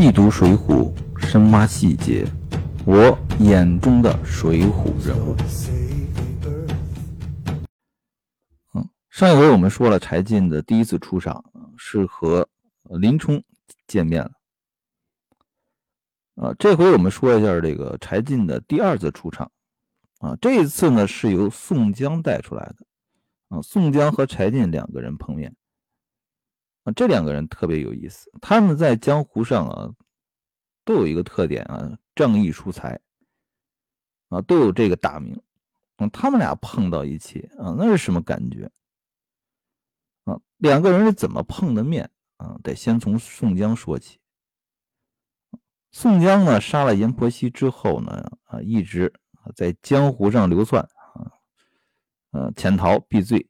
细读《水浒》，深挖细节，我眼中的水浒人物。嗯，上一回我们说了，柴进的第一次出场是和林冲见面了。啊，这回我们说一下这个柴进的第二次出场。啊，这一次呢是由宋江带出来的。啊，宋江和柴进两个人碰面。这两个人特别有意思，他们在江湖上啊，都有一个特点啊，仗义疏财啊，都有这个大名。嗯，他们俩碰到一起啊，那是什么感觉？啊，两个人是怎么碰的面啊？得先从宋江说起。宋江呢，杀了阎婆惜之后呢，啊，一直在江湖上流窜啊，呃，潜逃避罪。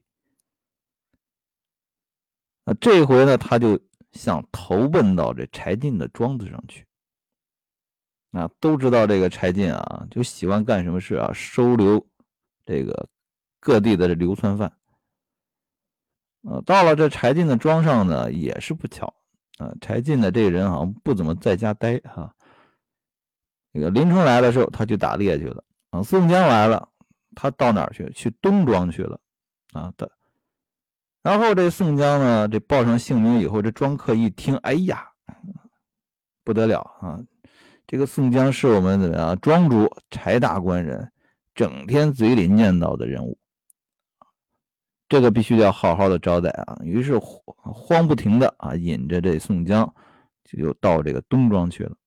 这回呢，他就想投奔到这柴进的庄子上去。啊，都知道这个柴进啊，就喜欢干什么事啊？收留这个各地的这流窜犯。呃，到了这柴进的庄上呢，也是不巧啊。柴进的这个人好像不怎么在家待哈。这个林冲来的时候，他去打猎去了啊。宋江来了，他到哪儿去？去东庄去了啊。的。然后这宋江呢，这报上姓名以后，这庄客一听，哎呀，不得了啊！这个宋江是我们怎么样庄主柴大官人，整天嘴里念叨的人物，这个必须要好好的招待啊！于是慌不停的啊，引着这宋江就到这个东庄去了。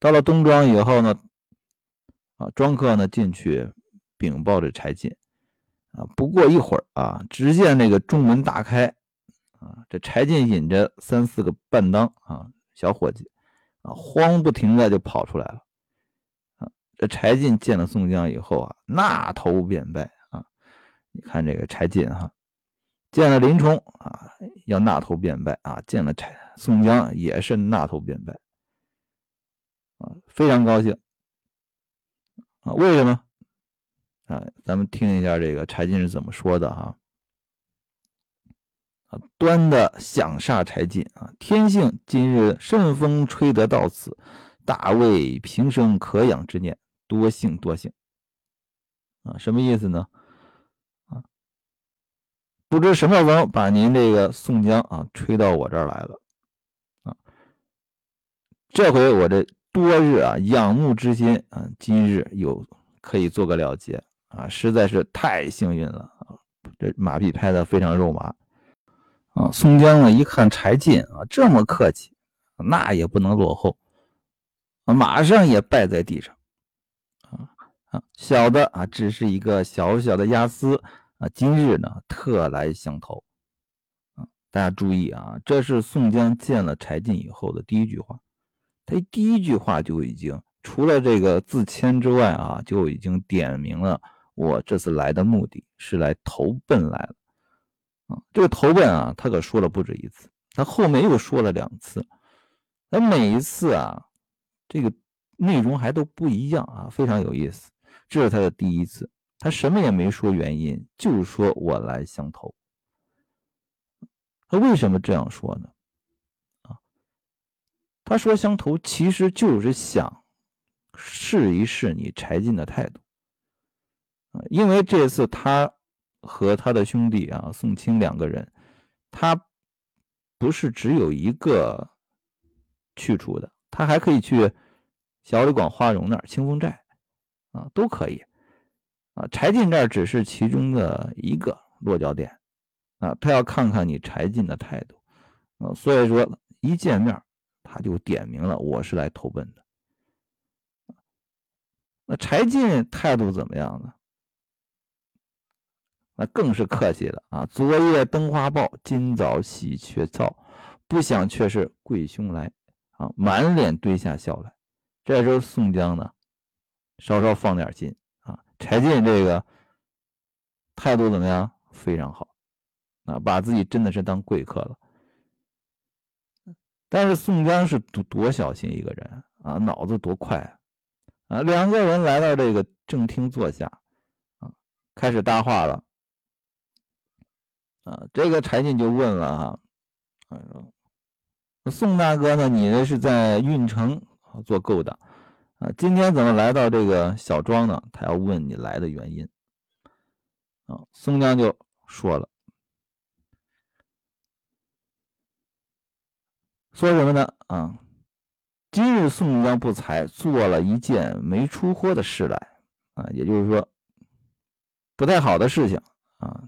到了东庄以后呢，啊，庄客呢进去禀报这柴进。啊，不过一会儿啊，只见那个中门大开，啊，这柴进引着三四个伴当啊，小伙计，啊，慌不停的就跑出来了。啊，这柴进见了宋江以后啊，纳头便拜啊。你看这个柴进哈，见了林冲啊，要纳头便拜啊，见了柴宋江也是纳头便拜，啊，非常高兴。啊，为什么？啊，咱们听一下这个柴进是怎么说的哈。啊，端的想煞柴进啊，天幸今日顺风吹得到此，大为平生可养之念，多幸多幸。啊，什么意思呢？啊，不知什么风把您这个宋江啊吹到我这儿来了。啊，这回我这多日啊仰慕之心啊，今日有可以做个了结。啊，实在是太幸运了！这马屁拍的非常肉麻啊。宋江呢，一看柴进啊这么客气，那也不能落后啊，马上也拜在地上啊啊！小的啊，只是一个小小的押司啊，今日呢特来相投啊。大家注意啊，这是宋江见了柴进以后的第一句话，他第一句话就已经除了这个自谦之外啊，就已经点明了。我这次来的目的是来投奔来了，啊，这个投奔啊，他可说了不止一次，他后面又说了两次，那每一次啊，这个内容还都不一样啊，非常有意思。这是他的第一次，他什么也没说原因，就说我来相投。他为什么这样说呢？啊，他说相投其实就是想试一试你柴进的态度。因为这次他和他的兄弟啊宋清两个人，他不是只有一个去处的，他还可以去小李广花荣那儿、清风寨啊，都可以啊。柴进这儿只是其中的一个落脚点啊，他要看看你柴进的态度啊，所以说一见面他就点明了我是来投奔的。那柴进态度怎么样呢？那更是客气了啊！昨夜登花报，今早喜鹊噪，不想却是贵兄来啊！满脸堆下笑来。这时候宋江呢，稍稍放点心啊。柴进这个态度怎么样？非常好啊，把自己真的是当贵客了。但是宋江是多多小心一个人啊，脑子多快啊！两个人来到这个正厅坐下啊，开始搭话了。啊，这个柴进就问了哈，宋大哥呢，你这是在运城做勾当啊？今天怎么来到这个小庄呢？他要问你来的原因啊。宋江就说了，说什么呢？啊，今日宋江不才，做了一件没出货的事来啊，也就是说不太好的事情。啊，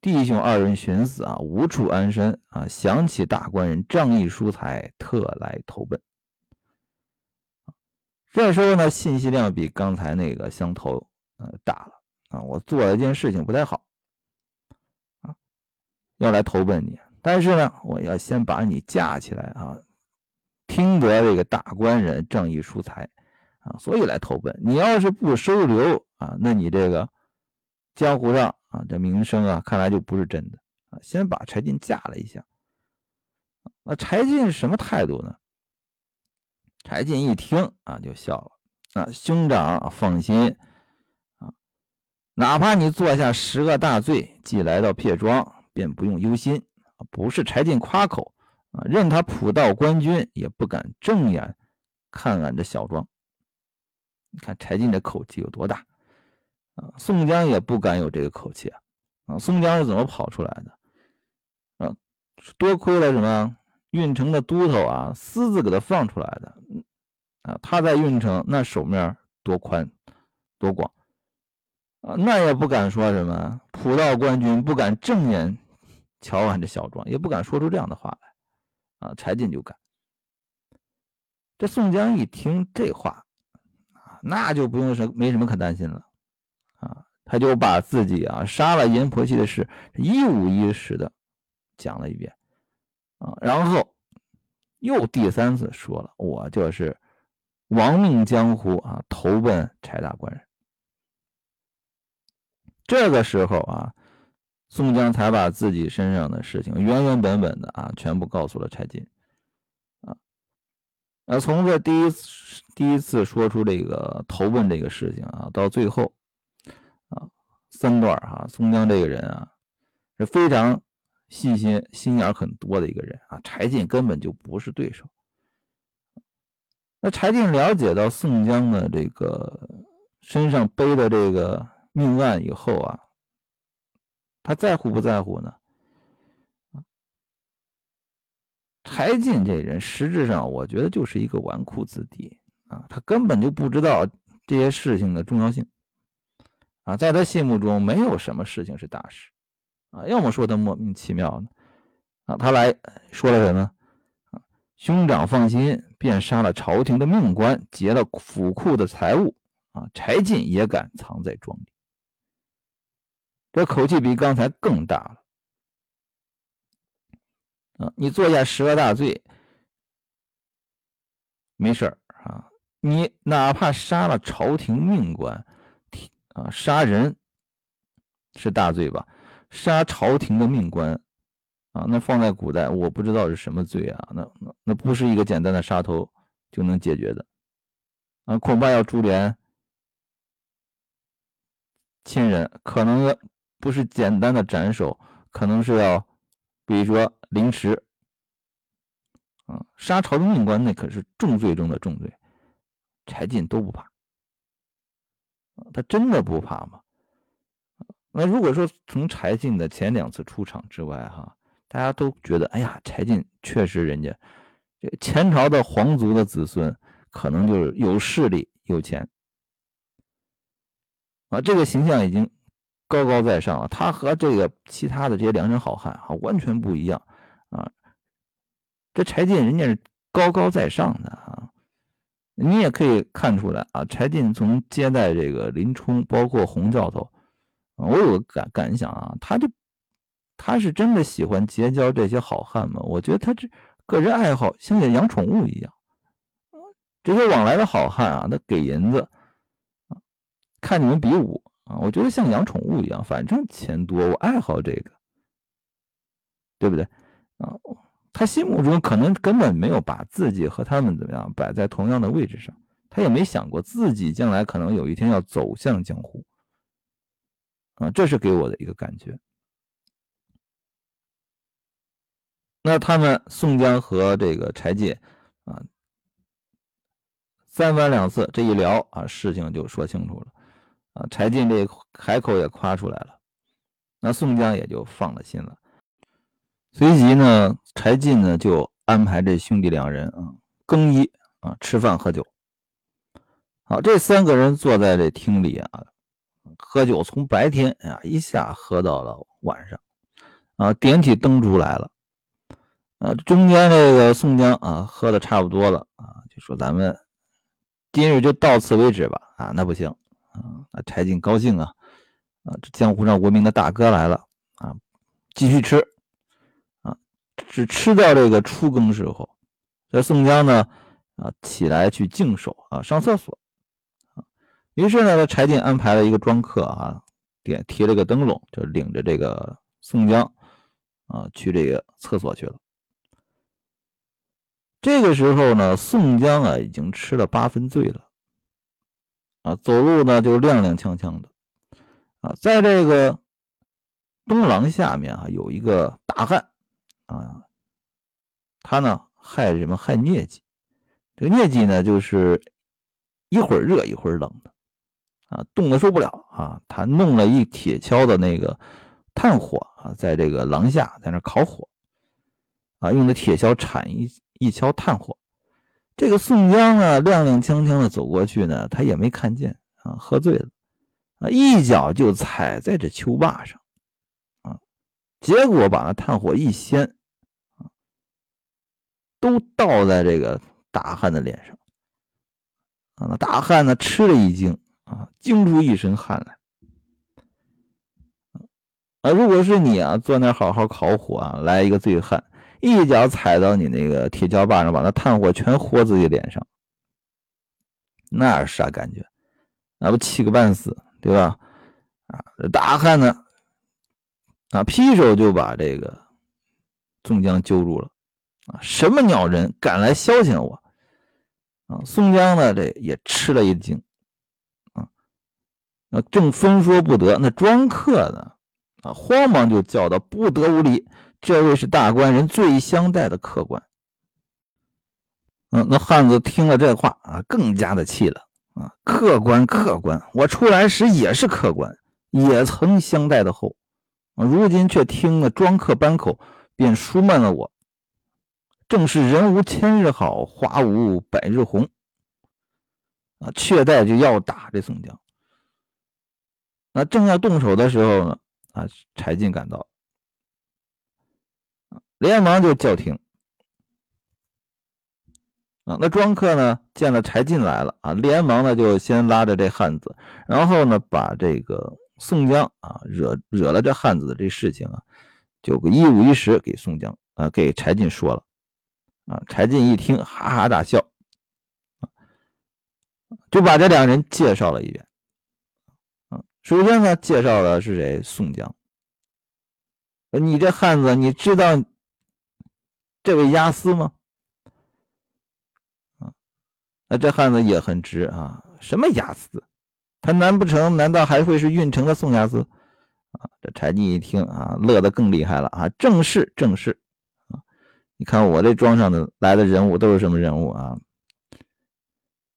弟兄二人寻死啊，无处安身啊，想起大官人仗义疏财，特来投奔。这时候呢，信息量比刚才那个相投呃大了啊。我做了一件事情不太好啊，要来投奔你，但是呢，我要先把你架起来啊。听得这个大官人仗义疏财啊，所以来投奔你。要是不收留啊，那你这个江湖上。啊，这名声啊，看来就不是真的啊！先把柴进架了一下，那柴进是什么态度呢？柴进一听啊，就笑了。啊，兄长放心啊，哪怕你做下十个大罪，既来到撇庄，便不用忧心啊。不是柴进夸口啊，任他普道官军也不敢正眼看俺这小庄。你看柴进这口气有多大？啊，宋江也不敢有这个口气啊！啊，宋江是怎么跑出来的？啊，多亏了什么？运城的都头啊，私自给他放出来的。啊，他在运城那手面多宽多广啊，那也不敢说什么。普道官军不敢正眼瞧俺这小庄，也不敢说出这样的话来。啊，柴进就敢。这宋江一听这话，啊，那就不用什没什么可担心了。他就把自己啊杀了阎婆惜的事一五一十的讲了一遍啊，然后又第三次说了，我就是亡命江湖啊，投奔柴大官人。这个时候啊，宋江才把自己身上的事情原原本本的啊全部告诉了柴进啊，那，从这第一次第一次说出这个投奔这个事情啊，到最后。三段哈，宋江这个人啊，是非常细心、心眼很多的一个人啊。柴进根本就不是对手。那柴进了解到宋江的这个身上背的这个命案以后啊，他在乎不在乎呢？柴进这人实质上，我觉得就是一个纨绔子弟啊，他根本就不知道这些事情的重要性。啊，在他心目中没有什么事情是大事，啊，要么说他莫名其妙呢，啊，他来说了什么？啊，兄长放心，便杀了朝廷的命官，劫了府库的财物，啊，柴进也敢藏在庄里，这口气比刚才更大了，啊，你做下十恶大罪，没事儿啊，你哪怕杀了朝廷命官。啊，杀人是大罪吧？杀朝廷的命官啊，那放在古代，我不知道是什么罪啊。那那那不是一个简单的杀头就能解决的啊，恐怕要株连亲人，可能不是简单的斩首，可能是要，比如说凌迟啊。杀朝廷命官那可是重罪中的重罪，柴进都不怕。他真的不怕吗？那如果说从柴进的前两次出场之外，哈，大家都觉得，哎呀，柴进确实人家这前朝的皇族的子孙，可能就是有势力、有钱啊，这个形象已经高高在上了。他和这个其他的这些梁山好汉啊，完全不一样啊。这柴进人家是高高在上的啊。你也可以看出来啊，柴进从接待这个林冲，包括洪教头，我有个感感想啊，他就他是真的喜欢结交这些好汉吗？我觉得他这个人爱好像养宠物一样，这些往来的好汉啊，他给银子，看你们比武啊，我觉得像养宠物一样，反正钱多，我爱好这个，对不对啊？他心目中可能根本没有把自己和他们怎么样摆在同样的位置上，他也没想过自己将来可能有一天要走向江湖，啊，这是给我的一个感觉。那他们宋江和这个柴进啊，三番两次这一聊啊，事情就说清楚了啊。柴进这海口也夸出来了，那宋江也就放了心了。随即呢，柴进呢就安排这兄弟两人啊更衣啊吃饭喝酒。好，这三个人坐在这厅里啊，喝酒从白天啊一下喝到了晚上啊，点起灯烛来了。啊，中间这个宋江啊，喝的差不多了啊，就说咱们今日就到此为止吧。啊，那不行啊，那柴进高兴啊，啊，这江湖上闻名的大哥来了啊，继续吃，只吃到这个初更时候，这宋江呢啊起来去净手啊，上厕所啊，于是呢，柴进安排了一个庄客啊，点提了个灯笼，就领着这个宋江啊去这个厕所去了。这个时候呢，宋江啊已经吃了八分醉了，啊，走路呢就踉踉跄跄的，啊，在这个东廊下面啊有一个大汉，啊，他呢害什么害疟疾，这个疟疾呢就是一会儿热一会儿冷的，啊，冻得受不了啊，他弄了一铁锹的那个炭火啊，在这个廊下在那烤火，啊，用的铁锹铲一。一锹炭火，这个宋江呢，踉踉跄跄的走过去呢，他也没看见啊，喝醉了啊，一脚就踩在这秋坝上，结果把那炭火一掀，都倒在这个大汉的脸上啊，那大汉呢吃了一惊啊，惊出一身汗来啊，如果是你啊，坐那好好烤火啊，来一个醉汉。一脚踩到你那个铁锹把上，把那炭火全豁自己脸上，那是啥感觉？那不气个半死，对吧？啊，大汉呢，啊，劈手就把这个宋江揪住了，啊，什么鸟人敢来消遣我？啊，宋江呢，这也吃了一惊，啊，那正分说不得，那庄客呢，啊，慌忙就叫道：“不得无礼。”这位是大官人最相待的客官。嗯，那汉子听了这话啊，更加的气了啊！客官，客官，我出来时也是客官，也曾相待的厚，如今却听了庄客班口，便疏慢了我。正是人无千日好，花无百日红啊！却待就要打这宋江。那正要动手的时候呢，啊，柴进赶到。连忙就叫停啊！那庄客呢，见了柴进来了啊，连忙呢就先拉着这汉子，然后呢把这个宋江啊惹惹了这汉子的这事情啊，就一五一十给宋江啊给柴进说了啊。柴进一听，哈哈大笑，就把这两人介绍了一遍啊。首先呢，介绍的是谁？宋江。你这汉子，你知道？这位押司吗？啊，那这汉子也很直啊。什么押司？他难不成难道还会是运城的宋押司？啊，这柴进一听啊，乐得更厉害了啊。正是正是啊，你看我这庄上的来的人物都是什么人物啊？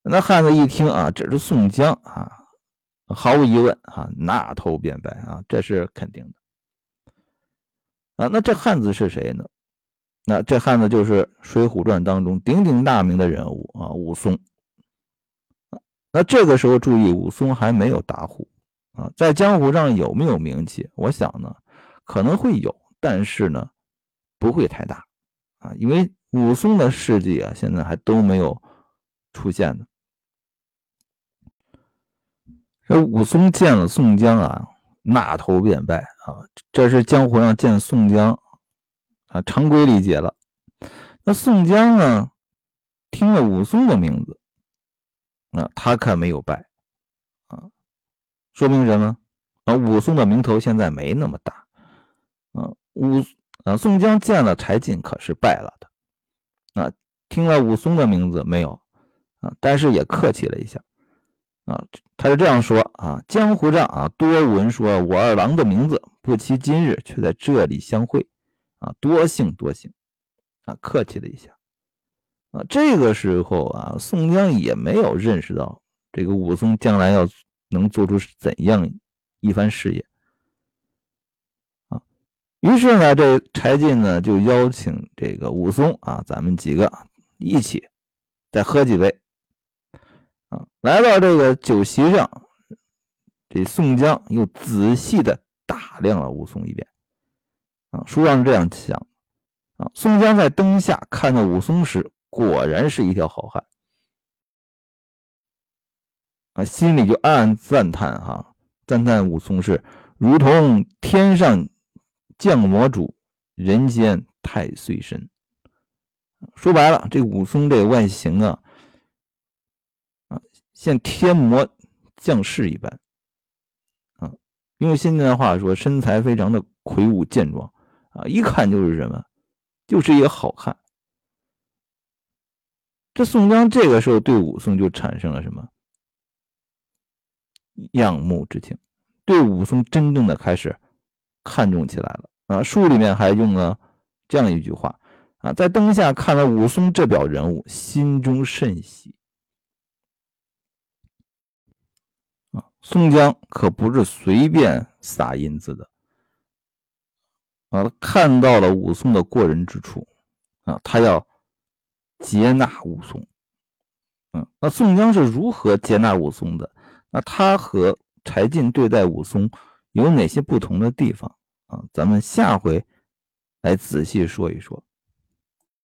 那汉子一听啊，这是宋江啊，毫无疑问啊，那头便白啊，这是肯定的啊。那这汉子是谁呢？那这汉子就是《水浒传》当中鼎鼎大名的人物啊，武松。那这个时候注意，武松还没有打虎啊，在江湖上有没有名气？我想呢，可能会有，但是呢，不会太大啊，因为武松的事迹啊，现在还都没有出现呢。这武松见了宋江啊，纳头便拜啊，这是江湖上见宋江。啊，常规理解了。那宋江呢？听了武松的名字，啊，他可没有败，啊，说明什么？啊，武松的名头现在没那么大。啊，武啊，宋江见了柴进可是败了的。啊，听了武松的名字没有？啊，但是也客气了一下。啊，他就这样说啊，江湖上啊，多闻说我二郎的名字，不期今日却在这里相会。啊，多幸多幸啊，客气了一下。啊，这个时候啊，宋江也没有认识到这个武松将来要能做出怎样一番事业。啊，于是呢，这柴进呢就邀请这个武松啊，咱们几个一起再喝几杯。啊，来到这个酒席上，这宋江又仔细的打量了武松一遍。啊，书上是这样讲。啊，宋江在灯下看到武松时。果然是一条好汉啊，心里就暗暗赞叹哈，赞叹武松是如同天上降魔主，人间太岁神。说白了，这武松这外形啊，啊，像天魔降世一般啊。用现在的话说，身材非常的魁梧健壮啊，一看就是什么，就是一个好汉。这宋江这个时候对武松就产生了什么仰慕之情，对武松真正的开始看重起来了啊！书里面还用了这样一句话啊，在灯下看了武松这表人物，心中甚喜啊！宋江可不是随便撒银子的啊，看到了武松的过人之处啊，他要。接纳武松，嗯，那宋江是如何接纳武松的？那他和柴进对待武松有哪些不同的地方啊？咱们下回来仔细说一说。